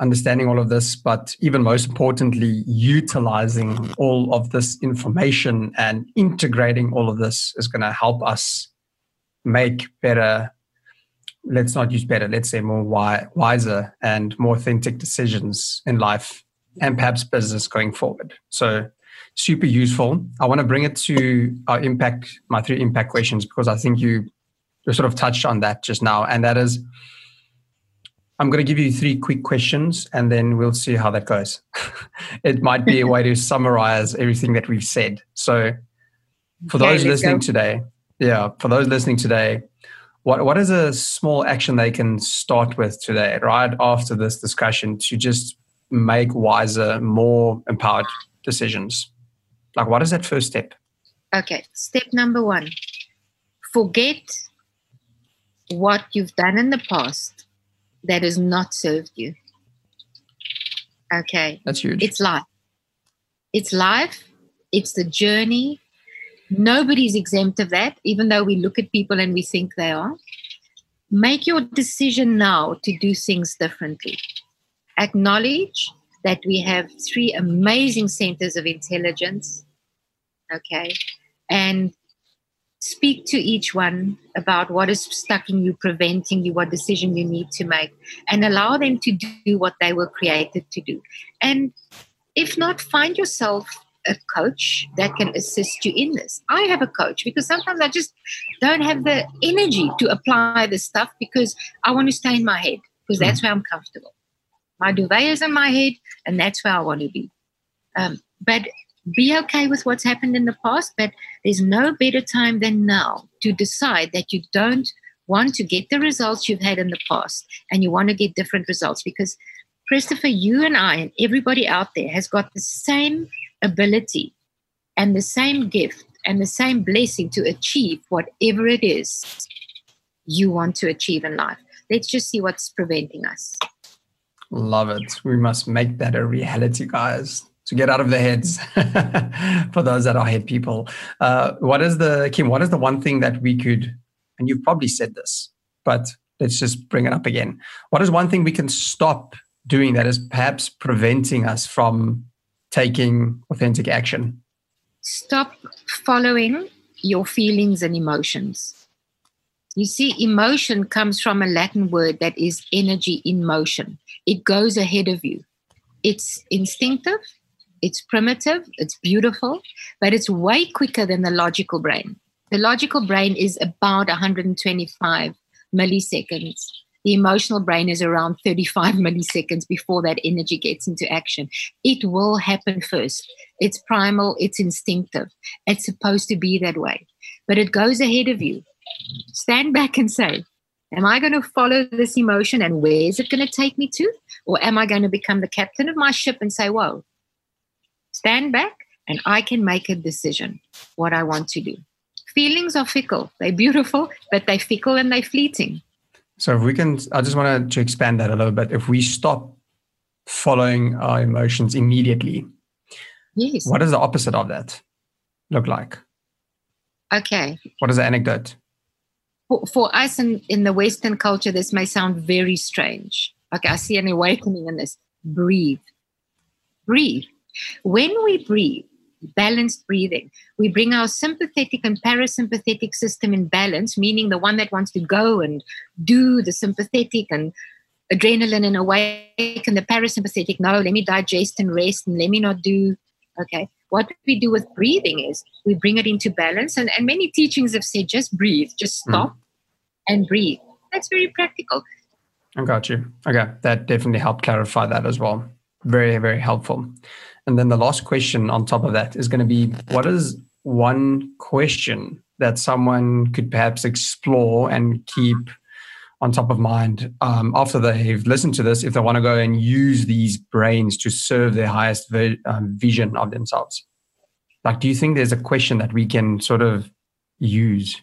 understanding all of this, but even most importantly, utilizing all of this information and integrating all of this is going to help us make better. Let's not use better, let's say more wi- wiser and more authentic decisions in life and perhaps business going forward. So, super useful. I want to bring it to our impact, my three impact questions, because I think you, you sort of touched on that just now. And that is, I'm going to give you three quick questions and then we'll see how that goes. it might be a way to summarize everything that we've said. So, for those okay, listening go. today, yeah, for those listening today, what, what is a small action they can start with today, right after this discussion, to just make wiser, more empowered decisions? Like, what is that first step? Okay, step number one forget what you've done in the past that has not served you. Okay. That's huge. It's life. It's life. It's the journey. Nobody's exempt of that, even though we look at people and we think they are. Make your decision now to do things differently. Acknowledge that we have three amazing centers of intelligence. Okay. And speak to each one about what is stuck in you, preventing you, what decision you need to make, and allow them to do what they were created to do. And if not, find yourself a coach that can assist you in this. I have a coach because sometimes I just don't have the energy to apply this stuff because I want to stay in my head because that's where I'm comfortable. My duvet is in my head, and that's where I want to be. Um, but be okay with what's happened in the past, but there's no better time than now to decide that you don't want to get the results you've had in the past and you want to get different results because Christopher, you and I and everybody out there has got the same ability and the same gift and the same blessing to achieve whatever it is you want to achieve in life. Let's just see what's preventing us. Love it. We must make that a reality, guys to get out of their heads for those that are head people. Uh, what is the, Kim, what is the one thing that we could, and you've probably said this, but let's just bring it up again. What is one thing we can stop doing that is perhaps preventing us from taking authentic action? Stop following your feelings and emotions. You see, emotion comes from a Latin word that is energy in motion. It goes ahead of you. It's instinctive, it's primitive, it's beautiful, but it's way quicker than the logical brain. The logical brain is about 125 milliseconds. The emotional brain is around 35 milliseconds before that energy gets into action. It will happen first. It's primal, it's instinctive. It's supposed to be that way. But it goes ahead of you. Stand back and say, Am I going to follow this emotion and where is it going to take me to? Or am I going to become the captain of my ship and say, Whoa, stand back and I can make a decision what I want to do. Feelings are fickle. They're beautiful, but they're fickle and they're fleeting. So if we can, I just wanted to expand that a little bit. If we stop following our emotions immediately, yes. what does the opposite of that look like? Okay. What is the anecdote? For, for us in, in the Western culture, this may sound very strange. Okay, I see an awakening in this. Breathe. Breathe. When we breathe, balanced breathing, we bring our sympathetic and parasympathetic system in balance, meaning the one that wants to go and do the sympathetic and adrenaline and awake, and the parasympathetic, no, let me digest and rest and let me not do. Okay. What we do with breathing is we bring it into balance. And, and many teachings have said just breathe, just hmm. stop mm. and breathe. That's very practical. I got you. Okay. That definitely helped clarify that as well. Very, very helpful. And then the last question on top of that is going to be what is one question that someone could perhaps explore and keep on top of mind um, after they've listened to this if they want to go and use these brains to serve their highest vi- um, vision of themselves? Like, do you think there's a question that we can sort of use?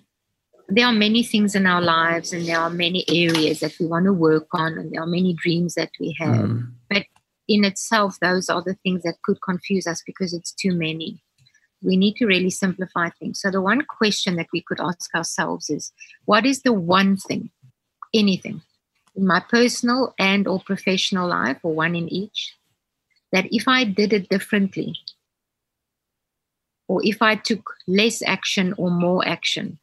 There are many things in our lives, and there are many areas that we want to work on, and there are many dreams that we have. Mm. But in itself, those are the things that could confuse us because it's too many. We need to really simplify things. So, the one question that we could ask ourselves is what is the one thing, anything, in my personal and or professional life, or one in each, that if I did it differently, or if I took less action or more action,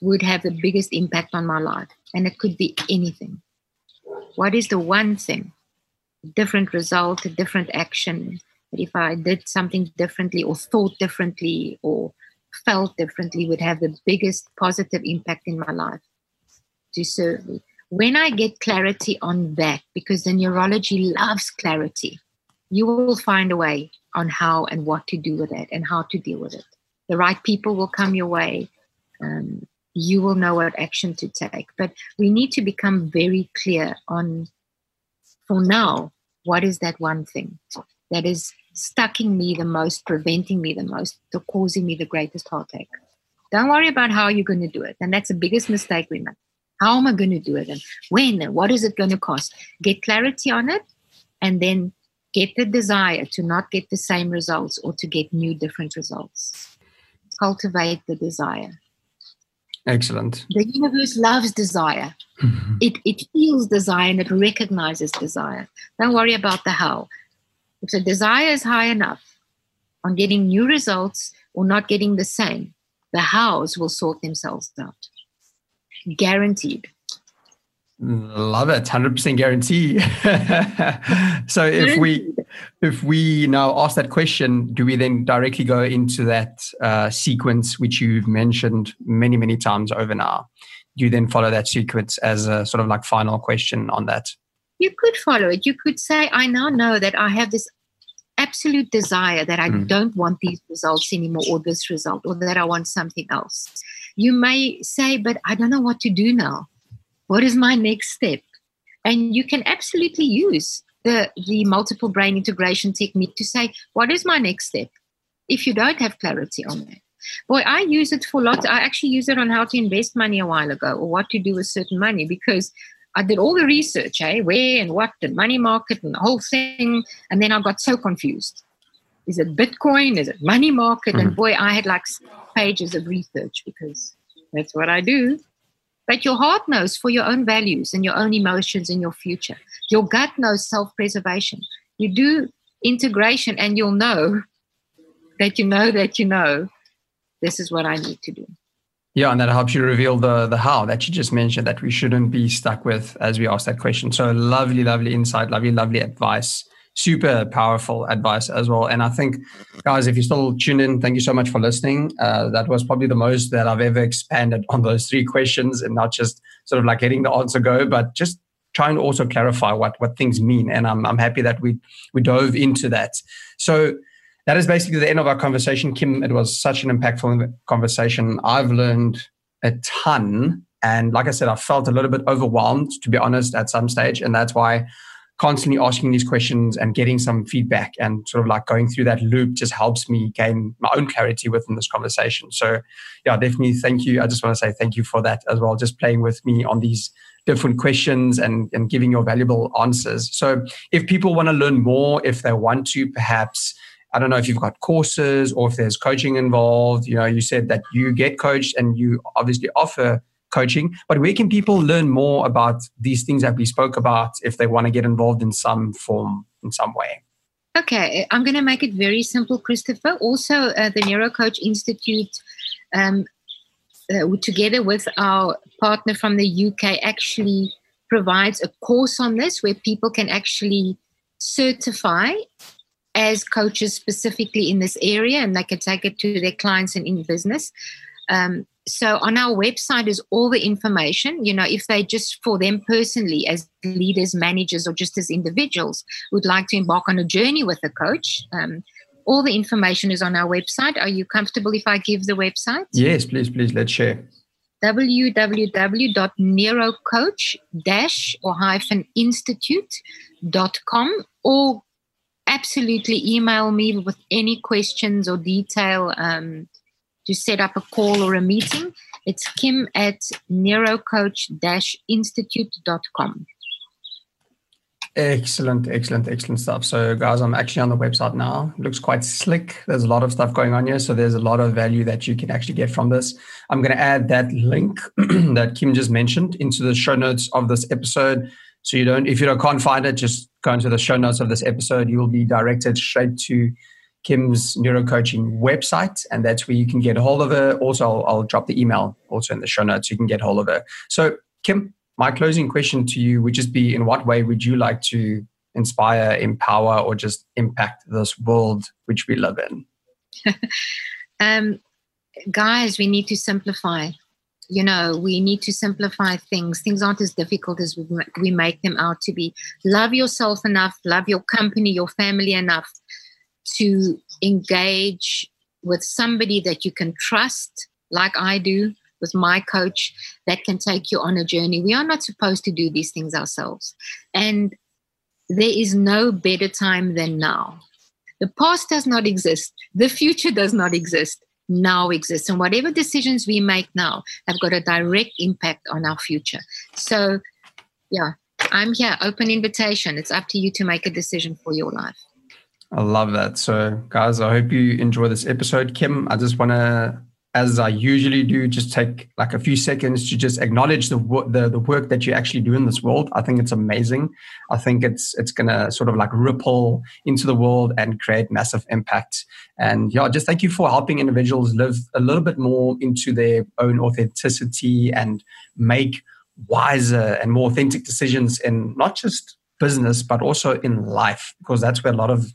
would have the biggest impact on my life. And it could be anything. What is the one thing, different result, a different action, that if I did something differently or thought differently or felt differently would have the biggest positive impact in my life to serve me? When I get clarity on that, because the neurology loves clarity, you will find a way on how and what to do with it and how to deal with it. The right people will come your way. Um, you will know what action to take. But we need to become very clear on, for now, what is that one thing that is stucking me the most, preventing me the most, or causing me the greatest heartache. Don't worry about how you're going to do it. And that's the biggest mistake we make. How am I going to do it? And when? And what is it going to cost? Get clarity on it and then get the desire to not get the same results or to get new, different results. Cultivate the desire. Excellent. The universe loves desire. It, it feels desire and it recognizes desire. Don't worry about the how. If the desire is high enough on getting new results or not getting the same, the hows will sort themselves out. Guaranteed. Love it, hundred percent guarantee. so if we if we now ask that question, do we then directly go into that uh, sequence which you've mentioned many many times over now? You then follow that sequence as a sort of like final question on that? You could follow it. You could say, I now know that I have this absolute desire that I mm. don't want these results anymore or this result or that I want something else. You may say, but I don't know what to do now. What is my next step? And you can absolutely use the, the multiple brain integration technique to say, what is my next step? If you don't have clarity on that. Boy, I use it for lots. I actually use it on how to invest money a while ago or what to do with certain money because I did all the research, eh? Where and what, the money market and the whole thing. And then I got so confused. Is it Bitcoin? Is it money market? Mm-hmm. And boy, I had like pages of research because that's what I do. But your heart knows for your own values and your own emotions and your future. Your gut knows self preservation. You do integration and you'll know that you know that you know this is what I need to do. Yeah, and that helps you reveal the the how that you just mentioned that we shouldn't be stuck with as we ask that question. So lovely, lovely insight, lovely, lovely advice. Super powerful advice as well. And I think, guys, if you're still tuned in, thank you so much for listening. Uh, that was probably the most that I've ever expanded on those three questions and not just sort of like letting the answer go, but just trying to also clarify what what things mean. And I'm I'm happy that we we dove into that. So that is basically the end of our conversation. Kim, it was such an impactful conversation. I've learned a ton. And like I said, I felt a little bit overwhelmed, to be honest, at some stage. And that's why constantly asking these questions and getting some feedback and sort of like going through that loop just helps me gain my own clarity within this conversation. So, yeah, definitely thank you. I just want to say thank you for that as well, just playing with me on these different questions and, and giving your valuable answers. So, if people want to learn more, if they want to perhaps I don't know if you've got courses or if there's coaching involved. You know, you said that you get coached and you obviously offer coaching, but where can people learn more about these things that we spoke about if they want to get involved in some form, in some way? Okay, I'm going to make it very simple, Christopher. Also, uh, the NeuroCoach Institute, um, uh, together with our partner from the UK, actually provides a course on this where people can actually certify as coaches specifically in this area and they can take it to their clients and in business. Um, so on our website is all the information you know if they just for them personally as leaders managers or just as individuals would like to embark on a journey with a coach um, all the information is on our website. Are you comfortable if i give the website? Yes please please let's share. www.neurocoach dash or hyphen institute.com or absolutely email me with any questions or detail um, to set up a call or a meeting. It's kim at neurocoach institute.com. Excellent, excellent, excellent stuff. So, guys, I'm actually on the website now. It looks quite slick. There's a lot of stuff going on here. So, there's a lot of value that you can actually get from this. I'm going to add that link that Kim just mentioned into the show notes of this episode. So, you don't, if you don't, can't find it, just go into the show notes of this episode. You will be directed straight to Kim's neurocoaching website, and that's where you can get a hold of her. Also, I'll, I'll drop the email also in the show notes. You can get hold of her. So, Kim, my closing question to you would just be in what way would you like to inspire, empower, or just impact this world which we live in? um, guys, we need to simplify. You know, we need to simplify things. Things aren't as difficult as we, we make them out to be. Love yourself enough, love your company, your family enough to engage with somebody that you can trust, like I do, with my coach that can take you on a journey. We are not supposed to do these things ourselves. And there is no better time than now. The past does not exist, the future does not exist. Now exists. And whatever decisions we make now have got a direct impact on our future. So, yeah, I'm here, open invitation. It's up to you to make a decision for your life. I love that. So, guys, I hope you enjoy this episode. Kim, I just want to as I usually do, just take like a few seconds to just acknowledge the, the the work that you actually do in this world. I think it's amazing. I think it's it's gonna sort of like ripple into the world and create massive impact. And yeah, just thank you for helping individuals live a little bit more into their own authenticity and make wiser and more authentic decisions in not just business but also in life because that's where a lot of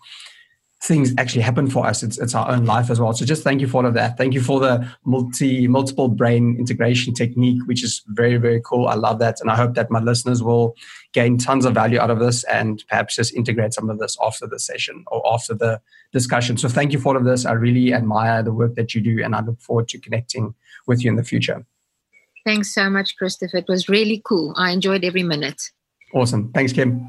things actually happen for us. It's, it's our own life as well. So just thank you for all of that. Thank you for the multi multiple brain integration technique, which is very very cool. I love that, and I hope that my listeners will gain tons of value out of this and perhaps just integrate some of this after the session or after the discussion. So thank you for all of this. I really admire the work that you do, and I look forward to connecting with you in the future. Thanks so much, Christopher. It was really cool. I enjoyed every minute. Awesome. Thanks, Kim.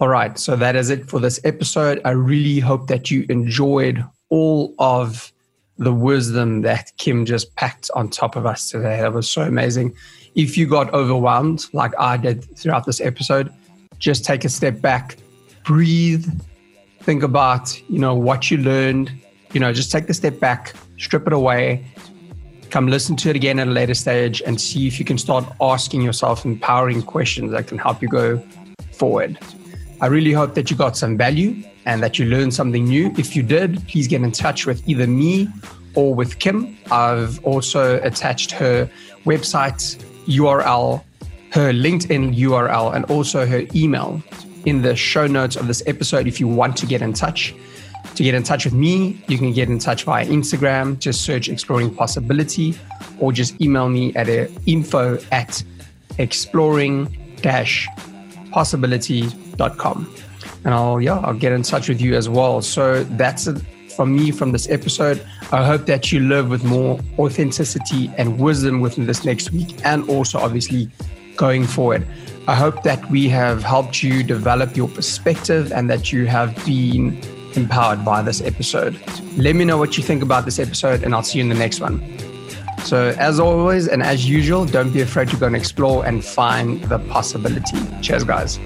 All right. So that is it for this episode. I really hope that you enjoyed all of the wisdom that Kim just packed on top of us today. That was so amazing. If you got overwhelmed, like I did throughout this episode, just take a step back, breathe, think about, you know, what you learned, you know, just take the step back, strip it away, come listen to it again at a later stage and see if you can start asking yourself empowering questions that can help you go forward. I really hope that you got some value and that you learned something new. If you did, please get in touch with either me or with Kim. I've also attached her website URL, her LinkedIn URL, and also her email in the show notes of this episode if you want to get in touch. To get in touch with me, you can get in touch via Instagram, just search Exploring Possibility, or just email me at info at exploring possibility com, And I'll, yeah, I'll get in touch with you as well. So that's it from me from this episode. I hope that you live with more authenticity and wisdom within this next week and also obviously going forward. I hope that we have helped you develop your perspective and that you have been empowered by this episode. Let me know what you think about this episode, and I'll see you in the next one. So, as always, and as usual, don't be afraid to go and explore and find the possibility. Cheers, guys.